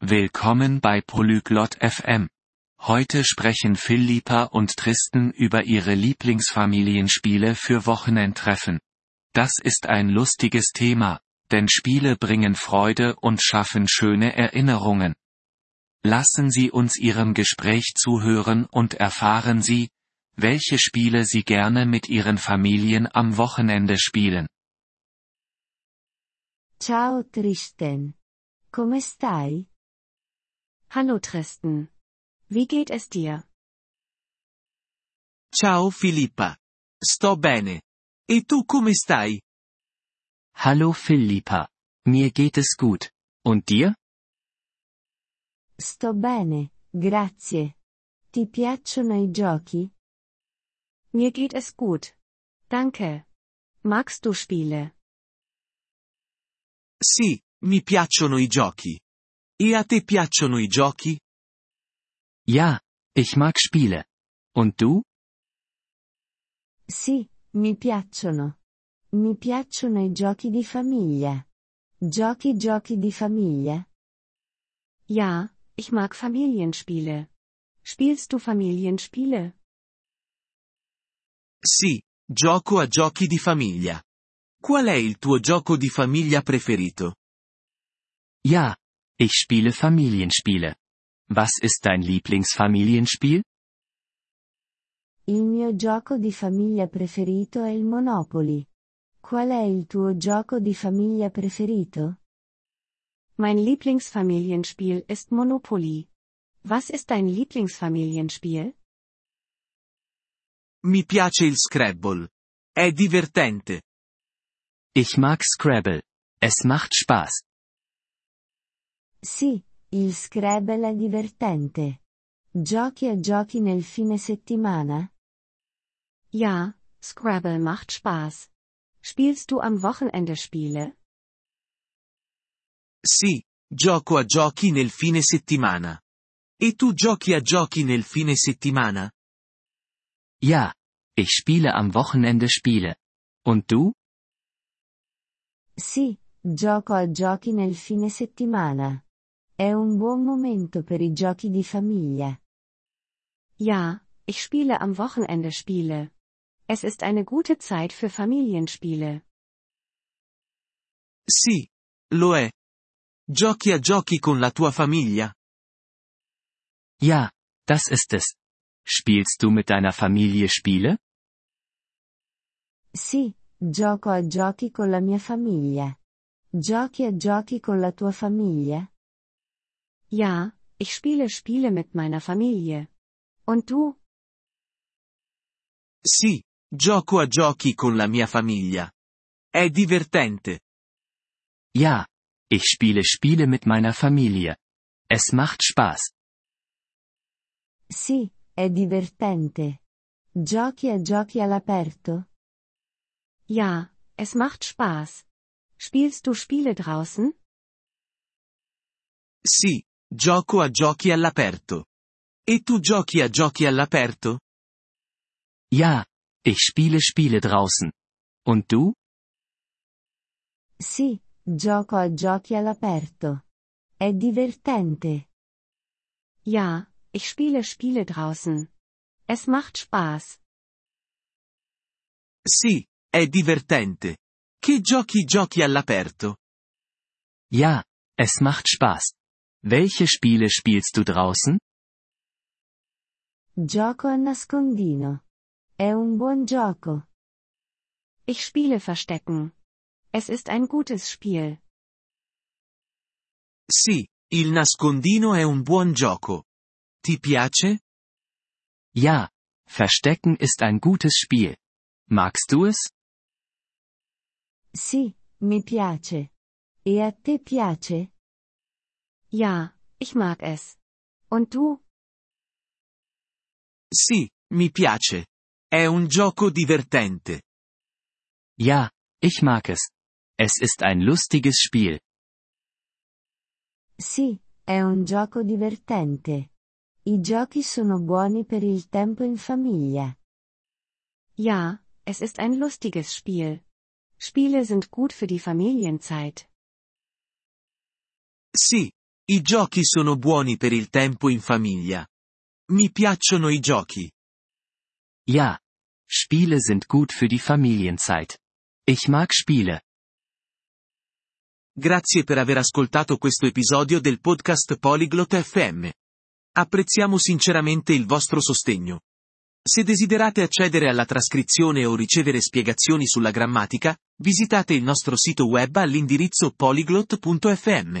Willkommen bei Polyglot FM. Heute sprechen Philippa und Tristan über ihre Lieblingsfamilienspiele für Wochenendtreffen. Das ist ein lustiges Thema, denn Spiele bringen Freude und schaffen schöne Erinnerungen. Lassen Sie uns Ihrem Gespräch zuhören und erfahren Sie, welche Spiele Sie gerne mit Ihren Familien am Wochenende spielen. Ciao Tristan. Come stai? Hallo Tristan. Wie geht es dir? Ciao Filippa. Sto bene. E tu come stai? Hallo Philippa. Mir geht es gut. Und dir? Sto bene, grazie. Ti piacciono i giochi? Mir geht es gut. Danke. Magst du Spiele? Sì, mi piacciono i giochi. E a te piacciono i giochi? Ja, ich mag Spiele. Und du? Sì, mi piacciono. Mi piacciono i giochi di famiglia. Giochi giochi di famiglia? Ja, ich mag Familienspiele. Spielst du Familienspiele? Sì, gioco a giochi di famiglia. Qual è il tuo gioco di famiglia preferito? Ja, ich spiele Familienspiele. Was ist dein Lieblingsfamilienspiel? Il mio gioco di famiglia preferito è il Monopoly. Qual è il tuo gioco di famiglia preferito? Mein Lieblingsfamilienspiel ist Monopoly. Was ist dein Lieblingsfamilienspiel? Mi piace il Scrabble. È divertente. Ich mag Scrabble. Es macht Spaß. Sì, il Scrabble è divertente. Giochi a giochi nel fine settimana? Ja, Scrabble macht Spaß. Spielst du am Wochenende Spiele? Sì, gioco a giochi nel fine settimana. E tu giochi a giochi nel fine settimana? Ja, ich spiele am Wochenende Spiele. Und du? Sì, gioco a giochi nel fine settimana. È un buon momento per i giochi di famiglia. Ja, ich spiele am Wochenende Spiele. Es ist eine gute Zeit für Familienspiele. Sì, lo è. Giochi a giochi con la tua famiglia? Ja, das ist es. Spielst du mit deiner Familie Spiele? Sì, gioco a giochi con la mia famiglia. Giochi a giochi con la tua famiglia? Ja, ich spiele Spiele mit meiner Familie. Und du? Sì, gioco a giochi con la mia famiglia. È divertente. Ja, ich spiele Spiele mit meiner Familie. Es macht Spaß. Sì, è divertente. Giochi a giochi all'aperto? Ja, es macht Spaß. Spielst du Spiele draußen? Sì, gioco a giochi all'aperto. E tu giochi a giochi all'aperto? Ja, ich spiele Spiele draußen. Und du? Sì, gioco a giochi all'aperto. È divertente. Ja, ich spiele Spiele draußen. Es macht Spaß. Sì, è divertente. Che giochi giochi all'aperto? Ja, es macht Spaß. Welche Spiele spielst du draußen? Gioco a nascondino. È un buon gioco. Ich spiele Verstecken. Es ist ein gutes Spiel. Sì, il nascondino è un buon gioco. Ti piace? Ja, Verstecken ist ein gutes Spiel. Magst du es? Sì, mi piace. E a te piace? Ja, ich mag es. Und du? Sì, mi piace. È un gioco divertente. Ja, ich mag es. Es ist ein lustiges Spiel. Sì, è un gioco divertente. I giochi sono buoni per il tempo in famiglia. Ja, es ist ein lustiges Spiel. Spiele sind gut für die Familienzeit. Sì, I giochi sono buoni per il tempo in famiglia. Mi piacciono i giochi. Ja. Spiele sind gut für die Familienzeit. Ich mag Spiele. Grazie per aver ascoltato questo episodio del podcast Polyglot FM. Apprezziamo sinceramente il vostro sostegno. Se desiderate accedere alla trascrizione o ricevere spiegazioni sulla grammatica, visitate il nostro sito web all'indirizzo polyglot.fm.